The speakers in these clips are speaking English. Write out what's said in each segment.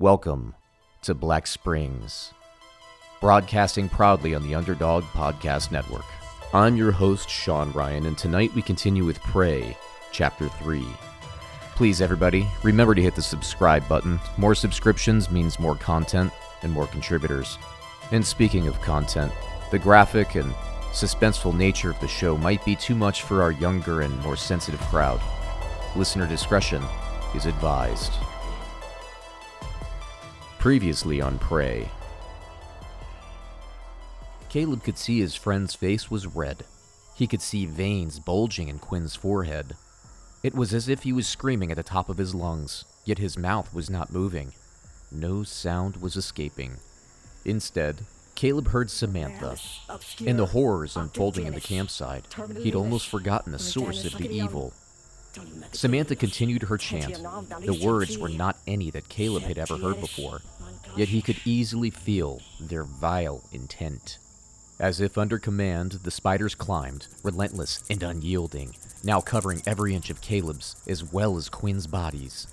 Welcome to Black Springs, broadcasting proudly on the Underdog Podcast Network. I'm your host, Sean Ryan, and tonight we continue with Prey, Chapter 3. Please, everybody, remember to hit the subscribe button. More subscriptions means more content and more contributors. And speaking of content, the graphic and suspenseful nature of the show might be too much for our younger and more sensitive crowd. Listener discretion is advised. Previously on Prey. Caleb could see his friend's face was red. He could see veins bulging in Quinn's forehead. It was as if he was screaming at the top of his lungs, yet his mouth was not moving. No sound was escaping. Instead, Caleb heard Samantha. In the horrors unfolding in the campsite, he'd almost forgotten the source of the evil. Samantha continued her chant. The words were not any that Caleb had ever heard before, yet he could easily feel their vile intent. As if under command, the spiders climbed, relentless and unyielding, now covering every inch of Caleb's as well as Quinn's bodies.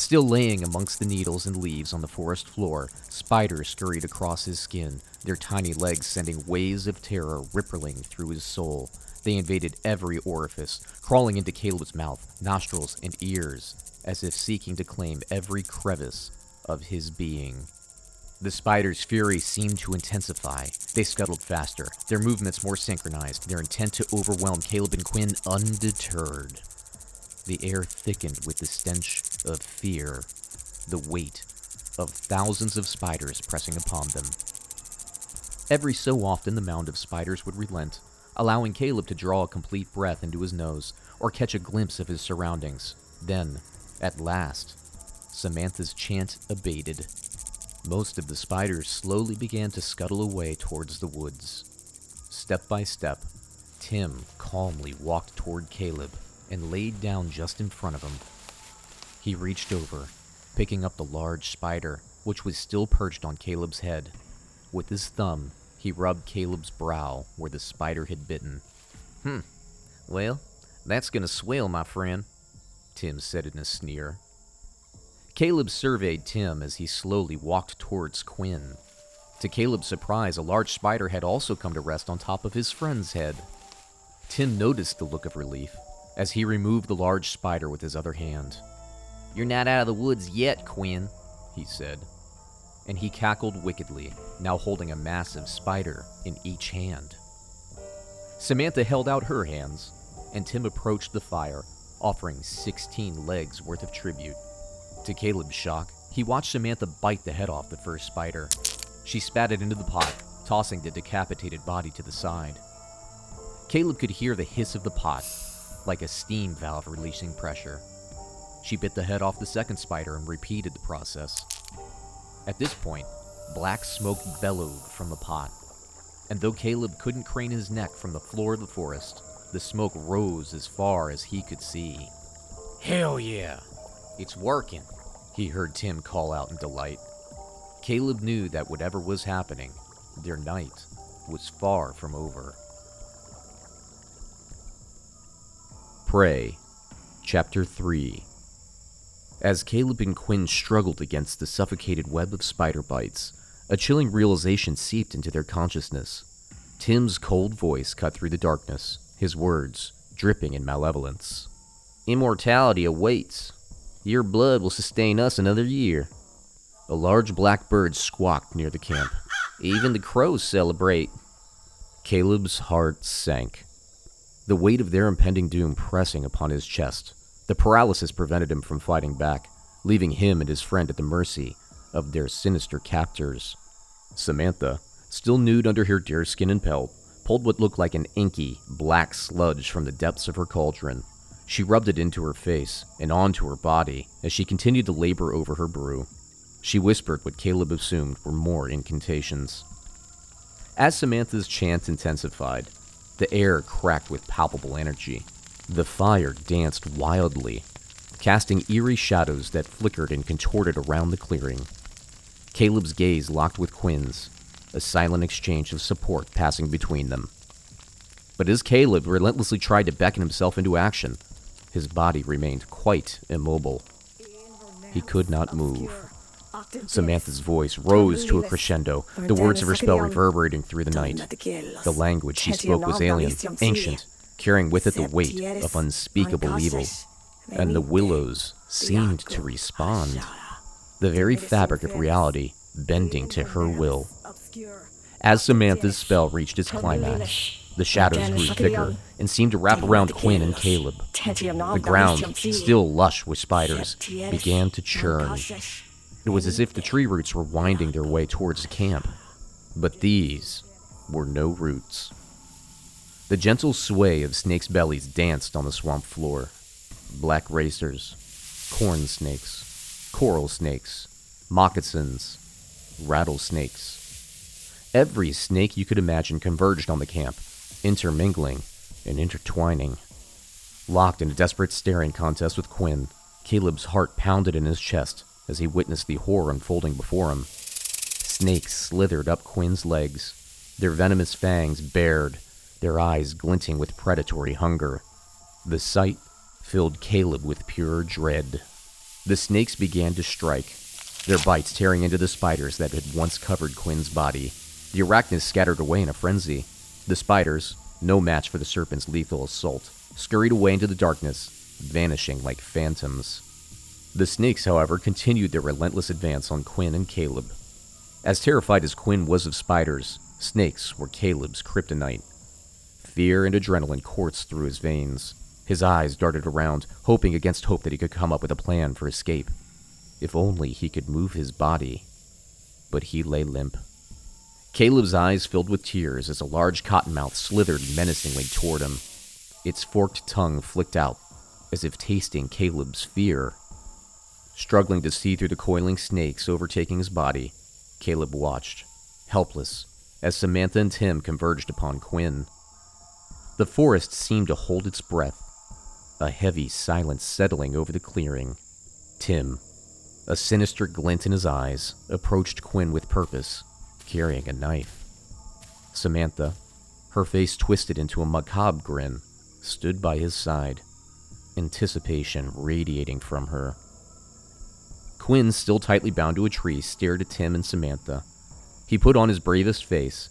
Still laying amongst the needles and leaves on the forest floor, spiders scurried across his skin, their tiny legs sending waves of terror rippling through his soul. They invaded every orifice, crawling into Caleb's mouth, nostrils, and ears, as if seeking to claim every crevice of his being. The spider's fury seemed to intensify. They scuttled faster, their movements more synchronized, their intent to overwhelm Caleb and Quinn undeterred. The air thickened with the stench of fear, the weight of thousands of spiders pressing upon them. Every so often, the mound of spiders would relent, allowing Caleb to draw a complete breath into his nose or catch a glimpse of his surroundings. Then, at last, Samantha's chant abated. Most of the spiders slowly began to scuttle away towards the woods. Step by step, Tim calmly walked toward Caleb and laid down just in front of him. He reached over, picking up the large spider, which was still perched on Caleb's head. With his thumb, he rubbed Caleb's brow where the spider had bitten. Hmm, well, that's gonna swell, my friend, Tim said in a sneer. Caleb surveyed Tim as he slowly walked towards Quinn. To Caleb's surprise, a large spider had also come to rest on top of his friend's head. Tim noticed the look of relief as he removed the large spider with his other hand. You're not out of the woods yet, Quinn, he said. And he cackled wickedly, now holding a massive spider in each hand. Samantha held out her hands, and Tim approached the fire, offering 16 legs worth of tribute. To Caleb's shock, he watched Samantha bite the head off the first spider. She spat it into the pot, tossing the decapitated body to the side. Caleb could hear the hiss of the pot, like a steam valve releasing pressure. She bit the head off the second spider and repeated the process. At this point, black smoke bellowed from the pot, and though Caleb couldn't crane his neck from the floor of the forest, the smoke rose as far as he could see. Hell yeah! It's working, he heard Tim call out in delight. Caleb knew that whatever was happening, their night was far from over. Prey, Chapter 3 As Caleb and Quinn struggled against the suffocated web of spider bites, a chilling realization seeped into their consciousness. Tim's cold voice cut through the darkness, his words dripping in malevolence. Immortality awaits. Your blood will sustain us another year. A large black bird squawked near the camp. Even the crows celebrate. Caleb's heart sank. The weight of their impending doom pressing upon his chest, the paralysis prevented him from fighting back, leaving him and his friend at the mercy of their sinister captors. Samantha, still nude under her deerskin and pelt, pulled what looked like an inky, black sludge from the depths of her cauldron. She rubbed it into her face and onto her body as she continued to labor over her brew. She whispered what Caleb assumed were more incantations. As Samantha's chant intensified, the air cracked with palpable energy. The fire danced wildly, casting eerie shadows that flickered and contorted around the clearing. Caleb's gaze locked with Quinn's, a silent exchange of support passing between them. But as Caleb relentlessly tried to beckon himself into action, his body remained quite immobile. He could not move. Samantha's voice rose to a crescendo, the words of her spell reverberating through the night. The language she spoke was alien, ancient, carrying with it the weight of unspeakable evil. And the willows seemed to respond, the very fabric of reality bending to her will. As Samantha's spell reached its climax, the shadows grew thicker and seemed to wrap around Quinn and Caleb. The ground, still lush with spiders, began to churn. It was as if the tree roots were winding their way towards the camp. But these were no roots. The gentle sway of snakes' bellies danced on the swamp floor. Black racers, corn snakes, coral snakes, moccasins, rattlesnakes. Every snake you could imagine converged on the camp, intermingling and intertwining. Locked in a desperate staring contest with Quinn, Caleb's heart pounded in his chest as he witnessed the horror unfolding before him. Snakes slithered up Quinn's legs, their venomous fangs bared, their eyes glinting with predatory hunger. The sight filled Caleb with pure dread. The snakes began to strike, their bites tearing into the spiders that had once covered Quinn's body. The arachnids scattered away in a frenzy. The spiders, no match for the serpent's lethal assault, scurried away into the darkness, vanishing like phantoms. The snakes, however, continued their relentless advance on Quinn and Caleb. As terrified as Quinn was of spiders, snakes were Caleb's kryptonite. Fear and adrenaline coursed through his veins. His eyes darted around, hoping against hope that he could come up with a plan for escape. If only he could move his body. But he lay limp. Caleb's eyes filled with tears as a large cottonmouth slithered menacingly toward him. Its forked tongue flicked out, as if tasting Caleb's fear. Struggling to see through the coiling snakes overtaking his body, Caleb watched, helpless, as Samantha and Tim converged upon Quinn. The forest seemed to hold its breath, a heavy silence settling over the clearing. Tim, a sinister glint in his eyes, approached Quinn with purpose, carrying a knife. Samantha, her face twisted into a macabre grin, stood by his side, anticipation radiating from her. Quinn, still tightly bound to a tree, stared at Tim and Samantha. He put on his bravest face.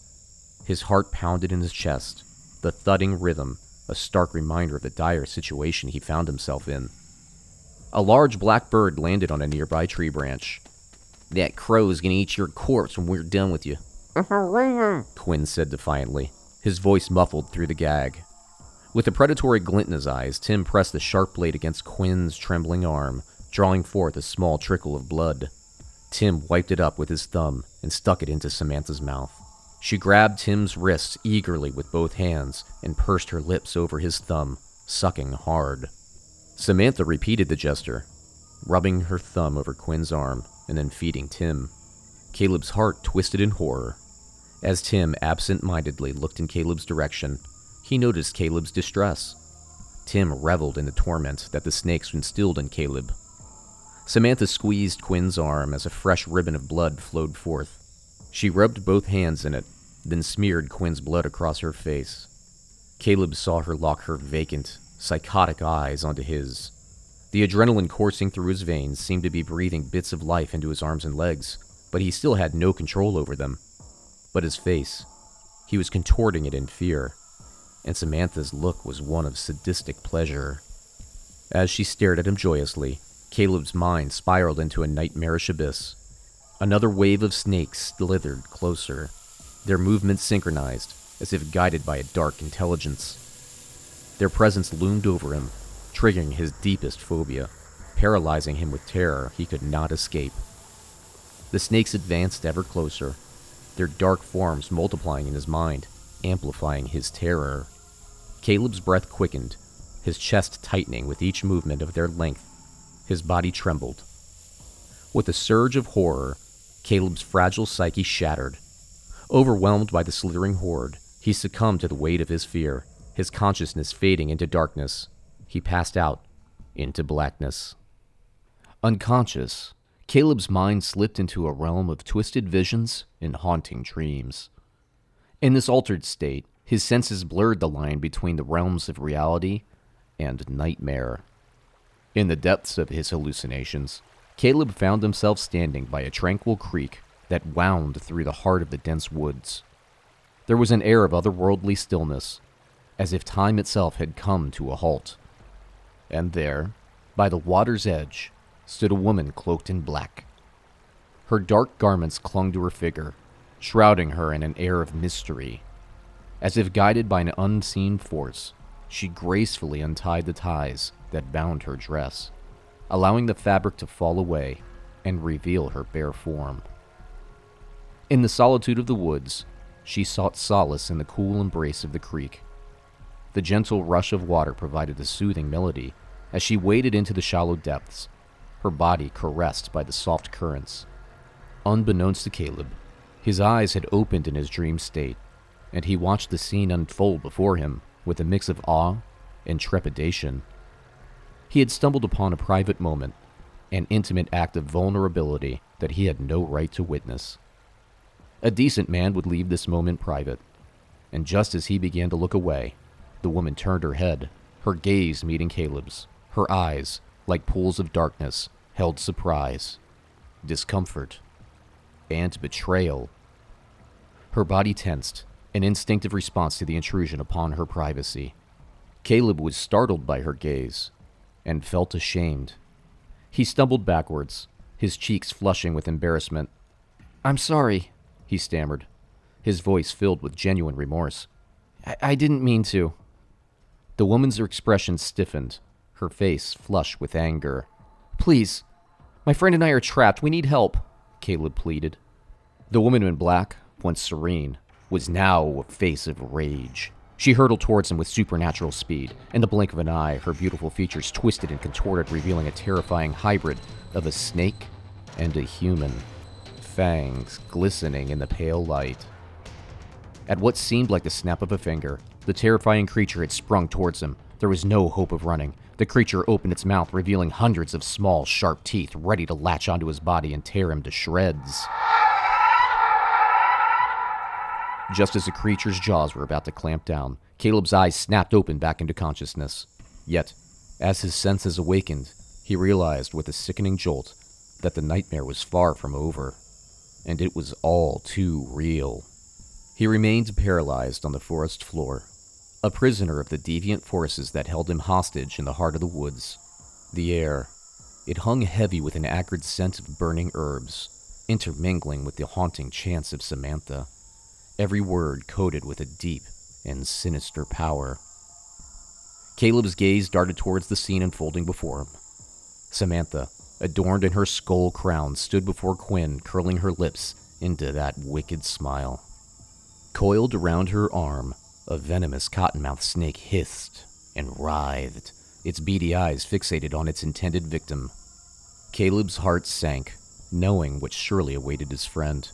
His heart pounded in his chest, the thudding rhythm, a stark reminder of the dire situation he found himself in. A large black bird landed on a nearby tree branch. That crow's gonna eat your corpse when we're done with you, Quinn said defiantly, his voice muffled through the gag. With a predatory glint in his eyes, Tim pressed the sharp blade against Quinn's trembling arm, drawing forth a small trickle of blood. Tim wiped it up with his thumb and stuck it into Samantha's mouth. She grabbed Tim's wrists eagerly with both hands and pursed her lips over his thumb, sucking hard. Samantha repeated the gesture, rubbing her thumb over Quinn's arm and then feeding Tim. Caleb's heart twisted in horror. As Tim absent mindedly looked in Caleb's direction, he noticed Caleb's distress. Tim reveled in the torment that the snakes instilled in Caleb Samantha squeezed Quinn's arm as a fresh ribbon of blood flowed forth. She rubbed both hands in it, then smeared Quinn's blood across her face. Caleb saw her lock her vacant, psychotic eyes onto his. The adrenaline coursing through his veins seemed to be breathing bits of life into his arms and legs, but he still had no control over them. But his face, he was contorting it in fear, and Samantha's look was one of sadistic pleasure. As she stared at him joyously, Caleb's mind spiraled into a nightmarish abyss. Another wave of snakes slithered closer, their movements synchronized, as if guided by a dark intelligence. Their presence loomed over him, triggering his deepest phobia, paralyzing him with terror he could not escape. The snakes advanced ever closer, their dark forms multiplying in his mind, amplifying his terror. Caleb's breath quickened, his chest tightening with each movement of their length his body trembled. With a surge of horror, Caleb's fragile psyche shattered. Overwhelmed by the slithering horde, he succumbed to the weight of his fear, his consciousness fading into darkness. He passed out into blackness. Unconscious, Caleb's mind slipped into a realm of twisted visions and haunting dreams. In this altered state, his senses blurred the line between the realms of reality and nightmare. In the depths of his hallucinations, Caleb found himself standing by a tranquil creek that wound through the heart of the dense woods. There was an air of otherworldly stillness, as if time itself had come to a halt. And there, by the water's edge, stood a woman cloaked in black. Her dark garments clung to her figure, shrouding her in an air of mystery. As if guided by an unseen force, she gracefully untied the ties that bound her dress allowing the fabric to fall away and reveal her bare form. In the solitude of the woods, she sought solace in the cool embrace of the creek. The gentle rush of water provided a soothing melody as she waded into the shallow depths, her body caressed by the soft currents. Unbeknownst to Caleb, his eyes had opened in his dream state, and he watched the scene unfold before him with a mix of awe and trepidation. He had stumbled upon a private moment, an intimate act of vulnerability that he had no right to witness. A decent man would leave this moment private, and just as he began to look away, the woman turned her head, her gaze meeting Caleb's. Her eyes, like pools of darkness, held surprise, discomfort, and betrayal. Her body tensed, an instinctive response to the intrusion upon her privacy. Caleb was startled by her gaze, and felt ashamed. He stumbled backwards, his cheeks flushing with embarrassment. I'm sorry, he stammered, his voice filled with genuine remorse. I, I didn't mean to. The woman's expression stiffened, her face flushed with anger. Please, my friend and I are trapped. We need help, Caleb pleaded. The woman in black, once serene, was now a face of rage. She hurtled towards him with supernatural speed. In the blink of an eye, her beautiful features twisted and contorted, revealing a terrifying hybrid of a snake and a human, fangs glistening in the pale light. At what seemed like the snap of a finger, the terrifying creature had sprung towards him. There was no hope of running. The creature opened its mouth, revealing hundreds of small, sharp teeth ready to latch onto his body and tear him to shreds. Just as the creature's jaws were about to clamp down, Caleb's eyes snapped open back into consciousness. Yet, as his senses awakened, he realized with a sickening jolt that the nightmare was far from over, and it was all too real. He remained paralyzed on the forest floor, a prisoner of the deviant forces that held him hostage in the heart of the woods. The air, it hung heavy with an acrid scent of burning herbs, intermingling with the haunting chants of Samantha every word coated with a deep and sinister power. Caleb's gaze darted towards the scene unfolding before him. Samantha, adorned in her skull crown, stood before Quinn, curling her lips into that wicked smile. Coiled around her arm, a venomous cottonmouth snake hissed and writhed, its beady eyes fixated on its intended victim. Caleb's heart sank, knowing what surely awaited his friend.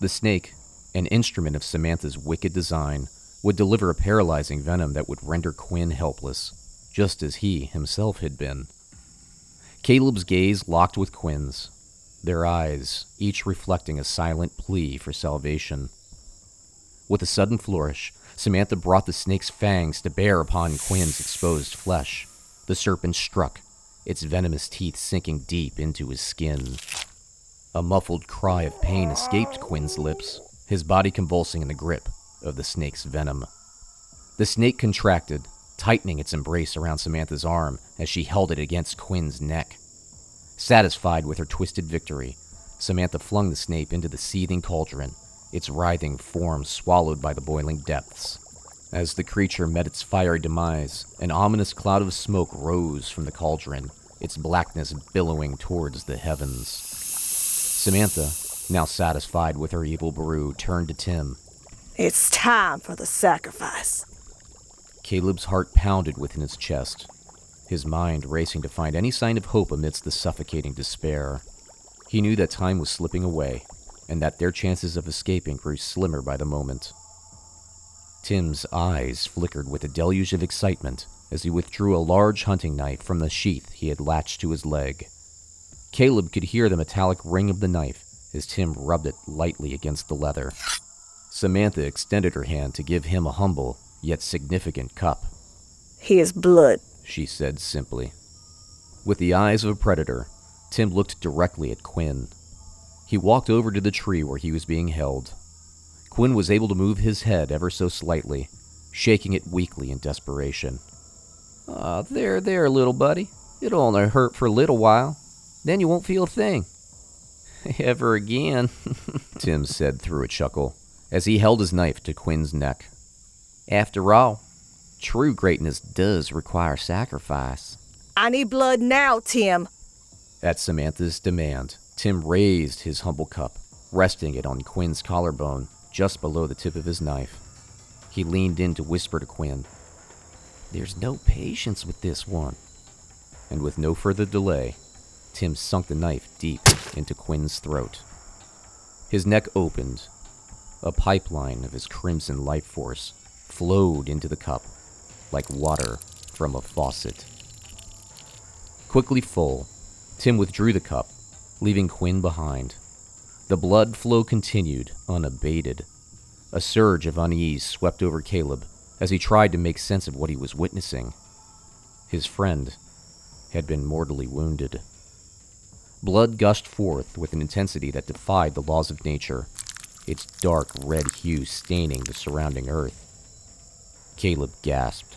The snake, an instrument of Samantha's wicked design, would deliver a paralyzing venom that would render Quinn helpless, just as he himself had been. Caleb's gaze locked with Quinn's, their eyes each reflecting a silent plea for salvation. With a sudden flourish, Samantha brought the snake's fangs to bear upon Quinn's exposed flesh. The serpent struck, its venomous teeth sinking deep into his skin. A muffled cry of pain escaped Quinn's lips, his body convulsing in the grip of the snake's venom. The snake contracted, tightening its embrace around Samantha's arm as she held it against Quinn's neck. Satisfied with her twisted victory, Samantha flung the snake into the seething cauldron, its writhing form swallowed by the boiling depths. As the creature met its fiery demise, an ominous cloud of smoke rose from the cauldron, its blackness billowing towards the heavens. Samantha, now satisfied with her evil brew, turned to Tim. It's time for the sacrifice. Caleb's heart pounded within his chest, his mind racing to find any sign of hope amidst the suffocating despair. He knew that time was slipping away, and that their chances of escaping grew slimmer by the moment. Tim's eyes flickered with a deluge of excitement as he withdrew a large hunting knife from the sheath he had latched to his leg. Caleb could hear the metallic ring of the knife as Tim rubbed it lightly against the leather. Samantha extended her hand to give him a humble, yet significant cup. He is blood, she said simply. With the eyes of a predator, Tim looked directly at Quinn. He walked over to the tree where he was being held. Quinn was able to move his head ever so slightly, shaking it weakly in desperation. Ah, uh, there, there, little buddy. It'll only hurt for a little while. Then you won't feel a thing. Ever again, Tim said through a chuckle as he held his knife to Quinn's neck. After all, true greatness does require sacrifice. I need blood now, Tim. At Samantha's demand, Tim raised his humble cup, resting it on Quinn's collarbone just below the tip of his knife. He leaned in to whisper to Quinn, There's no patience with this one. And with no further delay, Tim sunk the knife deep into Quinn's throat. His neck opened. A pipeline of his crimson life force flowed into the cup like water from a faucet. Quickly full, Tim withdrew the cup, leaving Quinn behind. The blood flow continued, unabated. A surge of unease swept over Caleb as he tried to make sense of what he was witnessing. His friend had been mortally wounded. Blood gushed forth with an intensity that defied the laws of nature, its dark red hue staining the surrounding earth. Caleb gasped.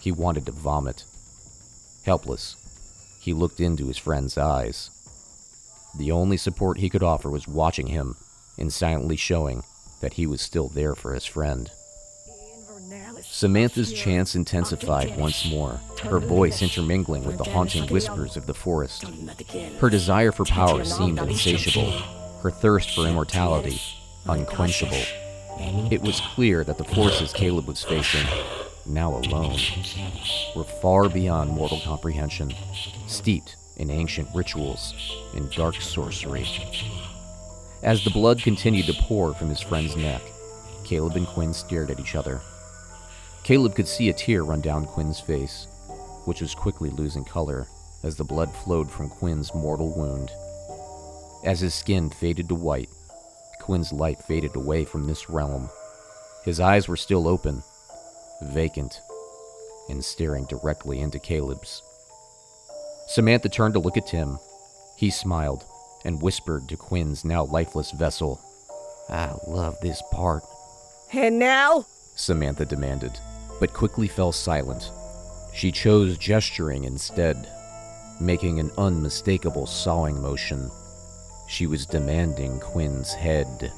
He wanted to vomit. Helpless, he looked into his friend's eyes. The only support he could offer was watching him and silently showing that he was still there for his friend. Samantha's chants intensified once more, her voice intermingling with the haunting whispers of the forest. Her desire for power seemed insatiable, her thirst for immortality unquenchable. It was clear that the forces Caleb was facing, now alone, were far beyond mortal comprehension, steeped in ancient rituals and dark sorcery. As the blood continued to pour from his friend's neck, Caleb and Quinn stared at each other. Caleb could see a tear run down Quinn's face, which was quickly losing color as the blood flowed from Quinn's mortal wound. As his skin faded to white, Quinn's light faded away from this realm. His eyes were still open, vacant, and staring directly into Caleb's. Samantha turned to look at Tim. He smiled and whispered to Quinn's now lifeless vessel. I love this part. And now? Samantha demanded, but quickly fell silent. She chose gesturing instead, making an unmistakable sawing motion. She was demanding Quinn's head.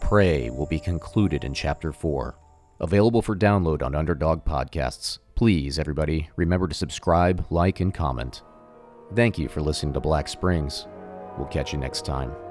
Prey will be concluded in Chapter 4. Available for download on Underdog Podcasts. Please, everybody, remember to subscribe, like, and comment. Thank you for listening to Black Springs. We'll catch you next time.